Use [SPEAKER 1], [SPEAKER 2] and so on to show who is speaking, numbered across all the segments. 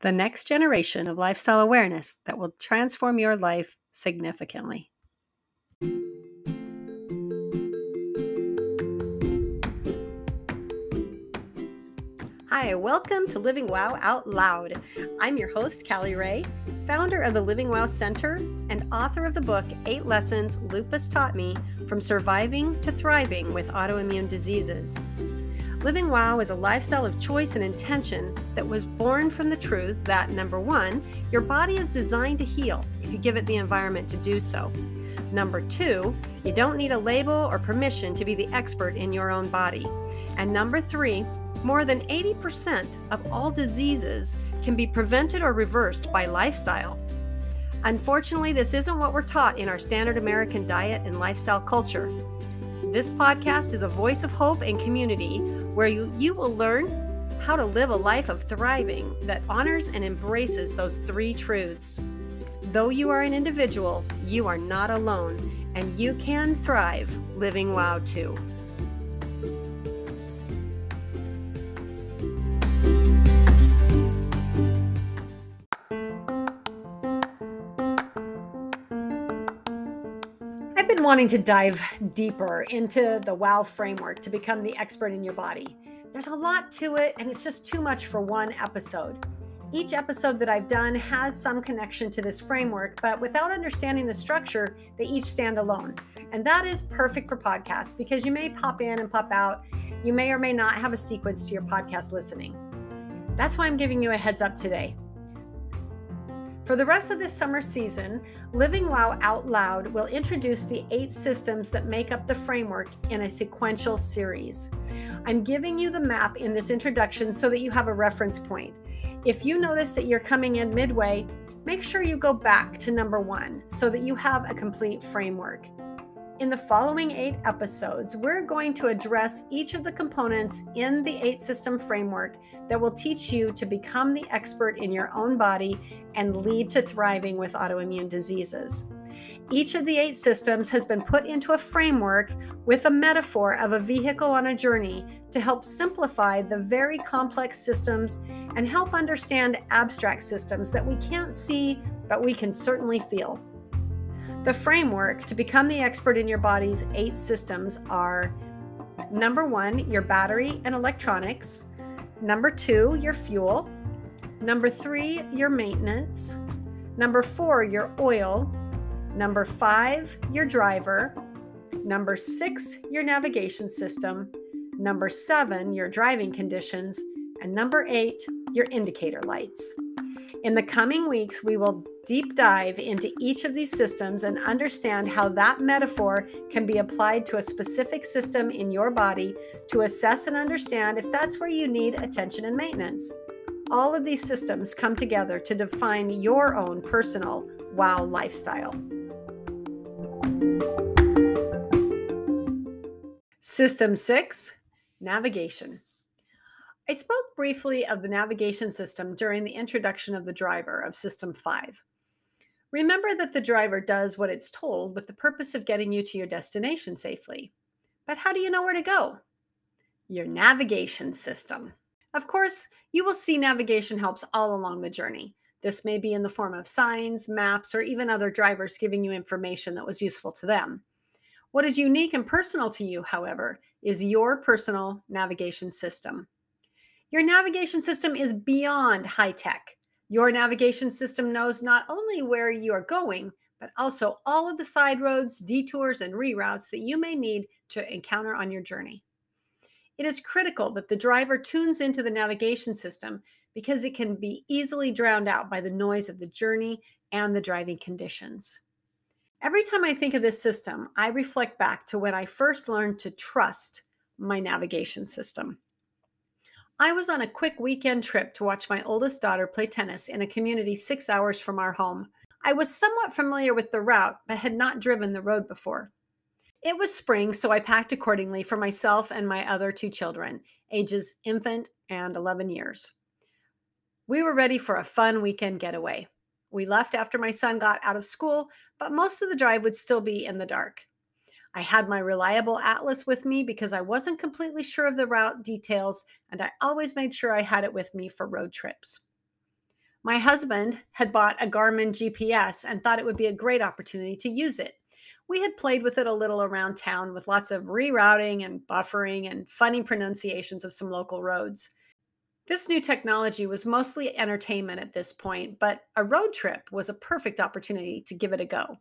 [SPEAKER 1] the next generation of lifestyle awareness that will transform your life significantly. Hi, welcome to Living Wow Out Loud. I'm your host, Callie Ray, founder of the Living Wow Center and author of the book Eight Lessons Lupus Taught Me From Surviving to Thriving with Autoimmune Diseases. Living Wow is a lifestyle of choice and intention that was born from the truth that number one, your body is designed to heal if you give it the environment to do so. Number two, you don't need a label or permission to be the expert in your own body. And number three, more than 80% of all diseases can be prevented or reversed by lifestyle. Unfortunately, this isn't what we're taught in our standard American diet and lifestyle culture. This podcast is a voice of hope and community where you, you will learn how to live a life of thriving that honors and embraces those three truths. Though you are an individual, you are not alone, and you can thrive living WOW too. Wanting to dive deeper into the WOW framework to become the expert in your body. There's a lot to it, and it's just too much for one episode. Each episode that I've done has some connection to this framework, but without understanding the structure, they each stand alone. And that is perfect for podcasts because you may pop in and pop out. You may or may not have a sequence to your podcast listening. That's why I'm giving you a heads up today. For the rest of this summer season, Living Wow Out Loud will introduce the eight systems that make up the framework in a sequential series. I'm giving you the map in this introduction so that you have a reference point. If you notice that you're coming in midway, make sure you go back to number one so that you have a complete framework. In the following eight episodes, we're going to address each of the components in the eight system framework that will teach you to become the expert in your own body and lead to thriving with autoimmune diseases. Each of the eight systems has been put into a framework with a metaphor of a vehicle on a journey to help simplify the very complex systems and help understand abstract systems that we can't see, but we can certainly feel. The framework to become the expert in your body's eight systems are number one, your battery and electronics, number two, your fuel, number three, your maintenance, number four, your oil, number five, your driver, number six, your navigation system, number seven, your driving conditions, and number eight, your indicator lights. In the coming weeks, we will deep dive into each of these systems and understand how that metaphor can be applied to a specific system in your body to assess and understand if that's where you need attention and maintenance. All of these systems come together to define your own personal wow lifestyle. System six navigation. I spoke briefly of the navigation system during the introduction of the driver of System 5. Remember that the driver does what it's told with the purpose of getting you to your destination safely. But how do you know where to go? Your navigation system. Of course, you will see navigation helps all along the journey. This may be in the form of signs, maps, or even other drivers giving you information that was useful to them. What is unique and personal to you, however, is your personal navigation system. Your navigation system is beyond high tech. Your navigation system knows not only where you are going, but also all of the side roads, detours, and reroutes that you may need to encounter on your journey. It is critical that the driver tunes into the navigation system because it can be easily drowned out by the noise of the journey and the driving conditions. Every time I think of this system, I reflect back to when I first learned to trust my navigation system. I was on a quick weekend trip to watch my oldest daughter play tennis in a community six hours from our home. I was somewhat familiar with the route, but had not driven the road before. It was spring, so I packed accordingly for myself and my other two children, ages infant and 11 years. We were ready for a fun weekend getaway. We left after my son got out of school, but most of the drive would still be in the dark. I had my reliable atlas with me because I wasn't completely sure of the route details, and I always made sure I had it with me for road trips. My husband had bought a Garmin GPS and thought it would be a great opportunity to use it. We had played with it a little around town with lots of rerouting and buffering and funny pronunciations of some local roads. This new technology was mostly entertainment at this point, but a road trip was a perfect opportunity to give it a go.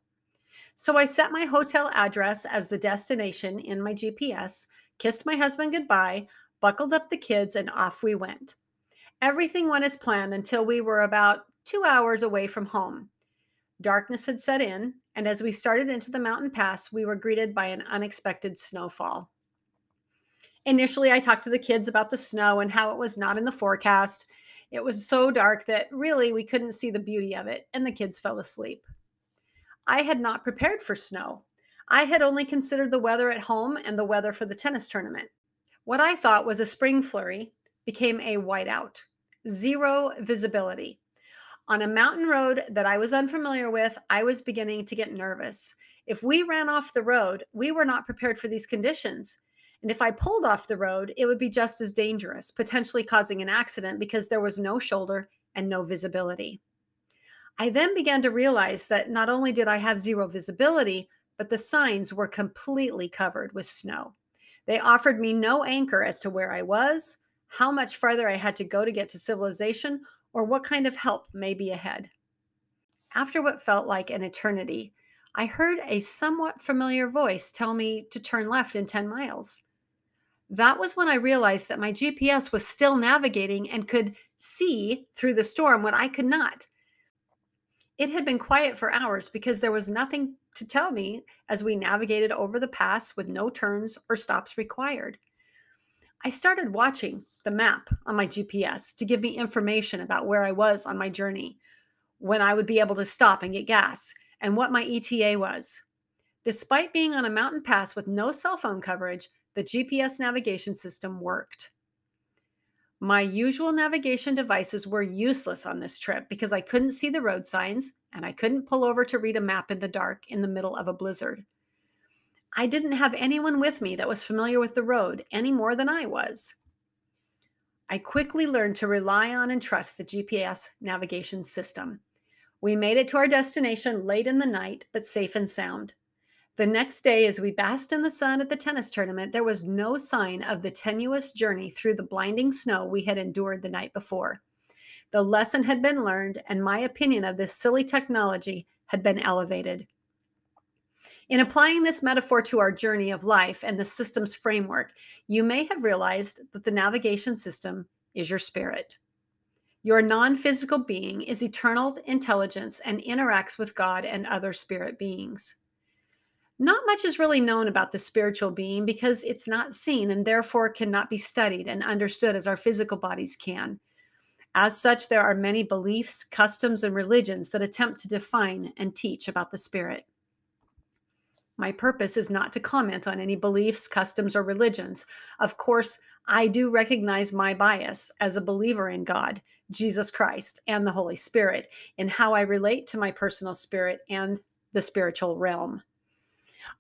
[SPEAKER 1] So I set my hotel address as the destination in my GPS, kissed my husband goodbye, buckled up the kids, and off we went. Everything went as planned until we were about two hours away from home. Darkness had set in, and as we started into the mountain pass, we were greeted by an unexpected snowfall. Initially, I talked to the kids about the snow and how it was not in the forecast. It was so dark that really we couldn't see the beauty of it, and the kids fell asleep. I had not prepared for snow. I had only considered the weather at home and the weather for the tennis tournament. What I thought was a spring flurry became a whiteout, zero visibility. On a mountain road that I was unfamiliar with, I was beginning to get nervous. If we ran off the road, we were not prepared for these conditions. And if I pulled off the road, it would be just as dangerous, potentially causing an accident because there was no shoulder and no visibility. I then began to realize that not only did I have zero visibility, but the signs were completely covered with snow. They offered me no anchor as to where I was, how much farther I had to go to get to civilization, or what kind of help may be ahead. After what felt like an eternity, I heard a somewhat familiar voice tell me to turn left in 10 miles. That was when I realized that my GPS was still navigating and could see through the storm when I could not. It had been quiet for hours because there was nothing to tell me as we navigated over the pass with no turns or stops required. I started watching the map on my GPS to give me information about where I was on my journey, when I would be able to stop and get gas, and what my ETA was. Despite being on a mountain pass with no cell phone coverage, the GPS navigation system worked. My usual navigation devices were useless on this trip because I couldn't see the road signs and I couldn't pull over to read a map in the dark in the middle of a blizzard. I didn't have anyone with me that was familiar with the road any more than I was. I quickly learned to rely on and trust the GPS navigation system. We made it to our destination late in the night, but safe and sound. The next day, as we basked in the sun at the tennis tournament, there was no sign of the tenuous journey through the blinding snow we had endured the night before. The lesson had been learned, and my opinion of this silly technology had been elevated. In applying this metaphor to our journey of life and the system's framework, you may have realized that the navigation system is your spirit. Your non physical being is eternal intelligence and interacts with God and other spirit beings. Not much is really known about the spiritual being because it's not seen and therefore cannot be studied and understood as our physical bodies can. As such, there are many beliefs, customs, and religions that attempt to define and teach about the spirit. My purpose is not to comment on any beliefs, customs, or religions. Of course, I do recognize my bias as a believer in God, Jesus Christ, and the Holy Spirit in how I relate to my personal spirit and the spiritual realm.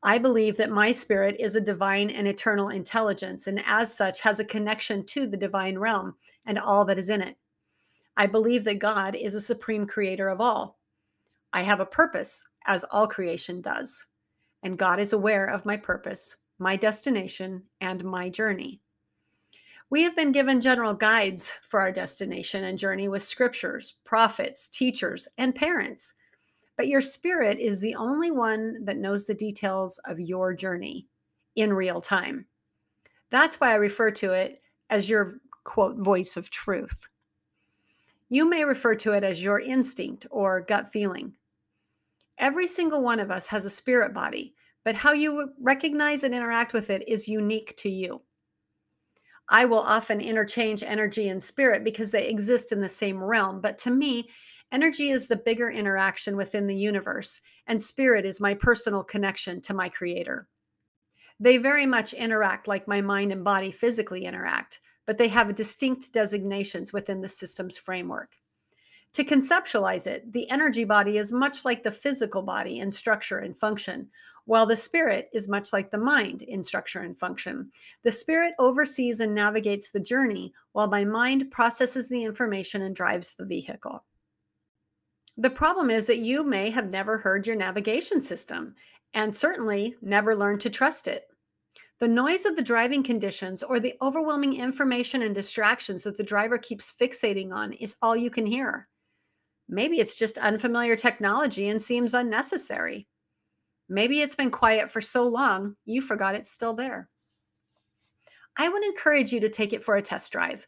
[SPEAKER 1] I believe that my spirit is a divine and eternal intelligence, and as such has a connection to the divine realm and all that is in it. I believe that God is a supreme creator of all. I have a purpose, as all creation does, and God is aware of my purpose, my destination, and my journey. We have been given general guides for our destination and journey with scriptures, prophets, teachers, and parents but your spirit is the only one that knows the details of your journey in real time. That's why I refer to it as your quote voice of truth. You may refer to it as your instinct or gut feeling. Every single one of us has a spirit body, but how you recognize and interact with it is unique to you. I will often interchange energy and spirit because they exist in the same realm, but to me, Energy is the bigger interaction within the universe, and spirit is my personal connection to my creator. They very much interact like my mind and body physically interact, but they have distinct designations within the system's framework. To conceptualize it, the energy body is much like the physical body in structure and function, while the spirit is much like the mind in structure and function. The spirit oversees and navigates the journey, while my mind processes the information and drives the vehicle. The problem is that you may have never heard your navigation system and certainly never learned to trust it. The noise of the driving conditions or the overwhelming information and distractions that the driver keeps fixating on is all you can hear. Maybe it's just unfamiliar technology and seems unnecessary. Maybe it's been quiet for so long, you forgot it's still there. I would encourage you to take it for a test drive.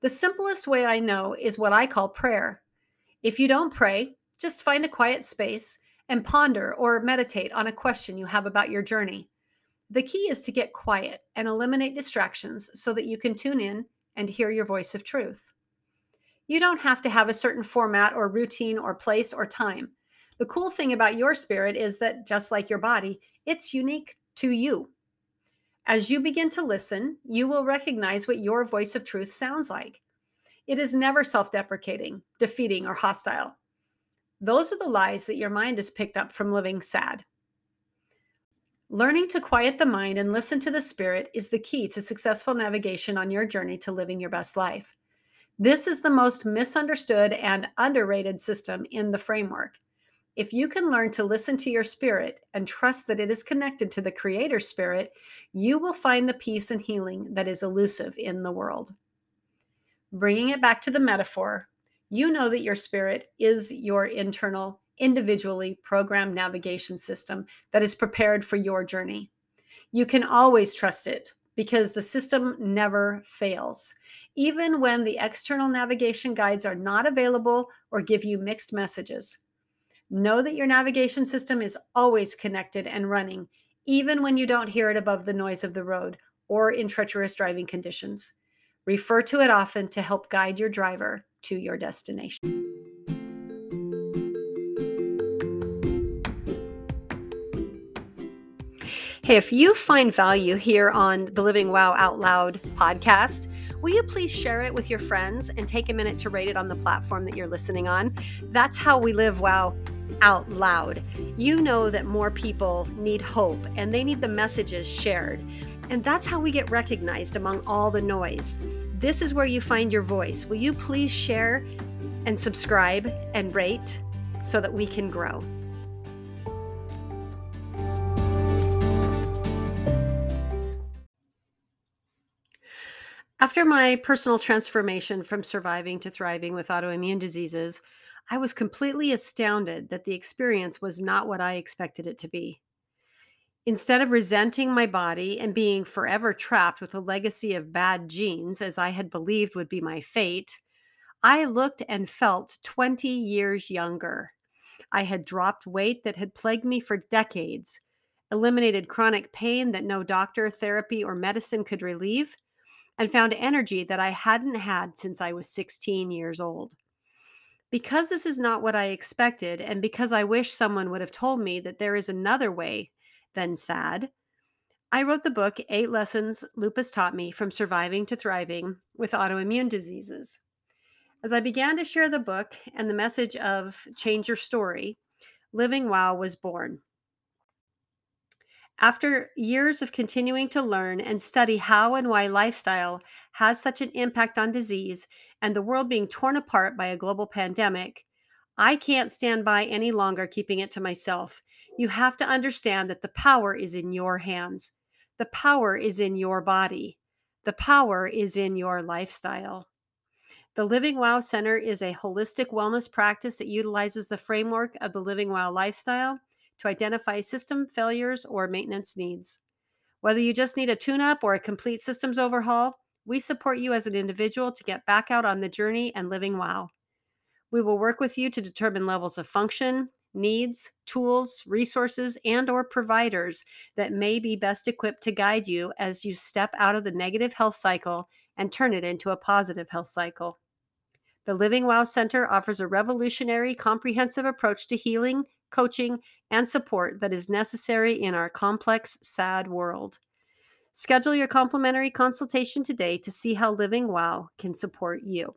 [SPEAKER 1] The simplest way I know is what I call prayer. If you don't pray, just find a quiet space and ponder or meditate on a question you have about your journey. The key is to get quiet and eliminate distractions so that you can tune in and hear your voice of truth. You don't have to have a certain format or routine or place or time. The cool thing about your spirit is that, just like your body, it's unique to you. As you begin to listen, you will recognize what your voice of truth sounds like. It is never self deprecating, defeating, or hostile. Those are the lies that your mind has picked up from living sad. Learning to quiet the mind and listen to the spirit is the key to successful navigation on your journey to living your best life. This is the most misunderstood and underrated system in the framework. If you can learn to listen to your spirit and trust that it is connected to the creator spirit, you will find the peace and healing that is elusive in the world. Bringing it back to the metaphor, you know that your spirit is your internal individually programmed navigation system that is prepared for your journey. You can always trust it because the system never fails. Even when the external navigation guides are not available or give you mixed messages, know that your navigation system is always connected and running, even when you don't hear it above the noise of the road or in treacherous driving conditions. Refer to it often to help guide your driver to your destination. Hey, if you find value here on the Living Wow Out Loud podcast, will you please share it with your friends and take a minute to rate it on the platform that you're listening on? That's how we live wow out loud. You know that more people need hope and they need the messages shared. And that's how we get recognized among all the noise. This is where you find your voice. Will you please share and subscribe and rate so that we can grow? After my personal transformation from surviving to thriving with autoimmune diseases, I was completely astounded that the experience was not what I expected it to be. Instead of resenting my body and being forever trapped with a legacy of bad genes, as I had believed would be my fate, I looked and felt 20 years younger. I had dropped weight that had plagued me for decades, eliminated chronic pain that no doctor, therapy, or medicine could relieve, and found energy that I hadn't had since I was 16 years old. Because this is not what I expected, and because I wish someone would have told me that there is another way than sad, I wrote the book Eight Lessons Lupus Taught Me from Surviving to Thriving with Autoimmune Diseases. As I began to share the book and the message of change your story, Living Wow was born. After years of continuing to learn and study how and why lifestyle has such an impact on disease and the world being torn apart by a global pandemic, I can't stand by any longer keeping it to myself. You have to understand that the power is in your hands. The power is in your body. The power is in your lifestyle. The Living Wow Center is a holistic wellness practice that utilizes the framework of the Living Wow lifestyle to identify system failures or maintenance needs. Whether you just need a tune up or a complete systems overhaul, we support you as an individual to get back out on the journey and living wow. We will work with you to determine levels of function, needs, tools, resources, and or providers that may be best equipped to guide you as you step out of the negative health cycle and turn it into a positive health cycle. The Living Wow Center offers a revolutionary, comprehensive approach to healing, coaching, and support that is necessary in our complex, sad world. Schedule your complimentary consultation today to see how Living Wow can support you.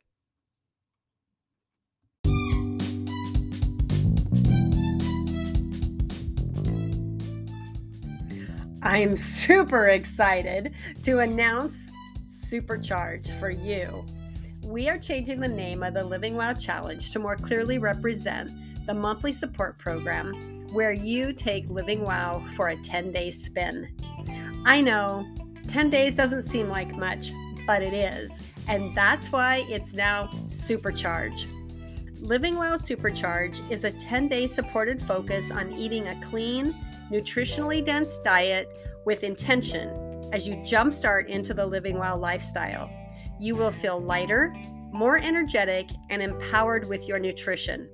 [SPEAKER 1] I'm super excited to announce Supercharge for you we are changing the name of the Living Wow Challenge to more clearly represent the monthly support program where you take Living Wow for a 10 day spin. I know 10 days doesn't seem like much, but it is. And that's why it's now Supercharge. Living Wow Supercharge is a 10 day supported focus on eating a clean, nutritionally dense diet with intention as you jumpstart into the Living Wow lifestyle. You will feel lighter, more energetic, and empowered with your nutrition.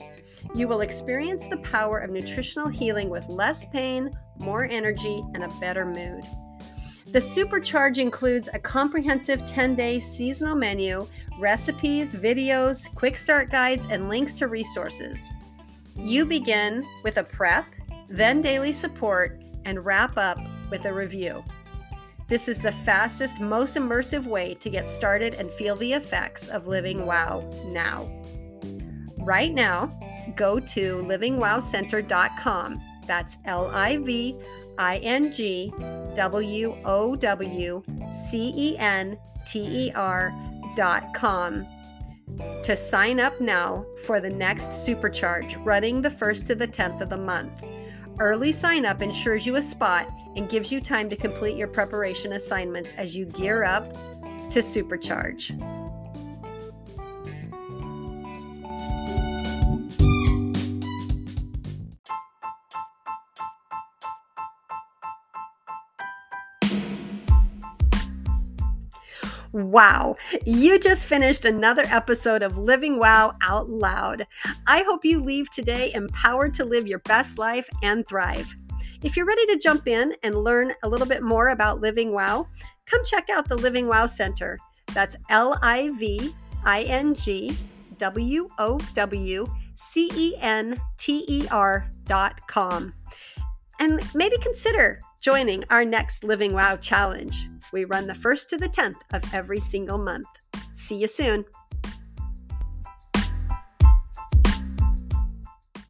[SPEAKER 1] You will experience the power of nutritional healing with less pain, more energy, and a better mood. The Supercharge includes a comprehensive 10 day seasonal menu, recipes, videos, quick start guides, and links to resources. You begin with a prep, then daily support, and wrap up with a review. This is the fastest, most immersive way to get started and feel the effects of living wow now. Right now, go to livingwowcenter.com. That's L I V I N G W O W C E N T E R dot com to sign up now for the next supercharge running the 1st to the 10th of the month. Early sign up ensures you a spot and gives you time to complete your preparation assignments as you gear up to supercharge. Wow, you just finished another episode of Living Wow Out Loud. I hope you leave today empowered to live your best life and thrive. If you're ready to jump in and learn a little bit more about Living Wow, come check out the Living Wow Center. That's L I V I N G W O W C E N T E R dot com. And maybe consider joining our next Living Wow challenge. We run the 1st to the 10th of every single month. See you soon.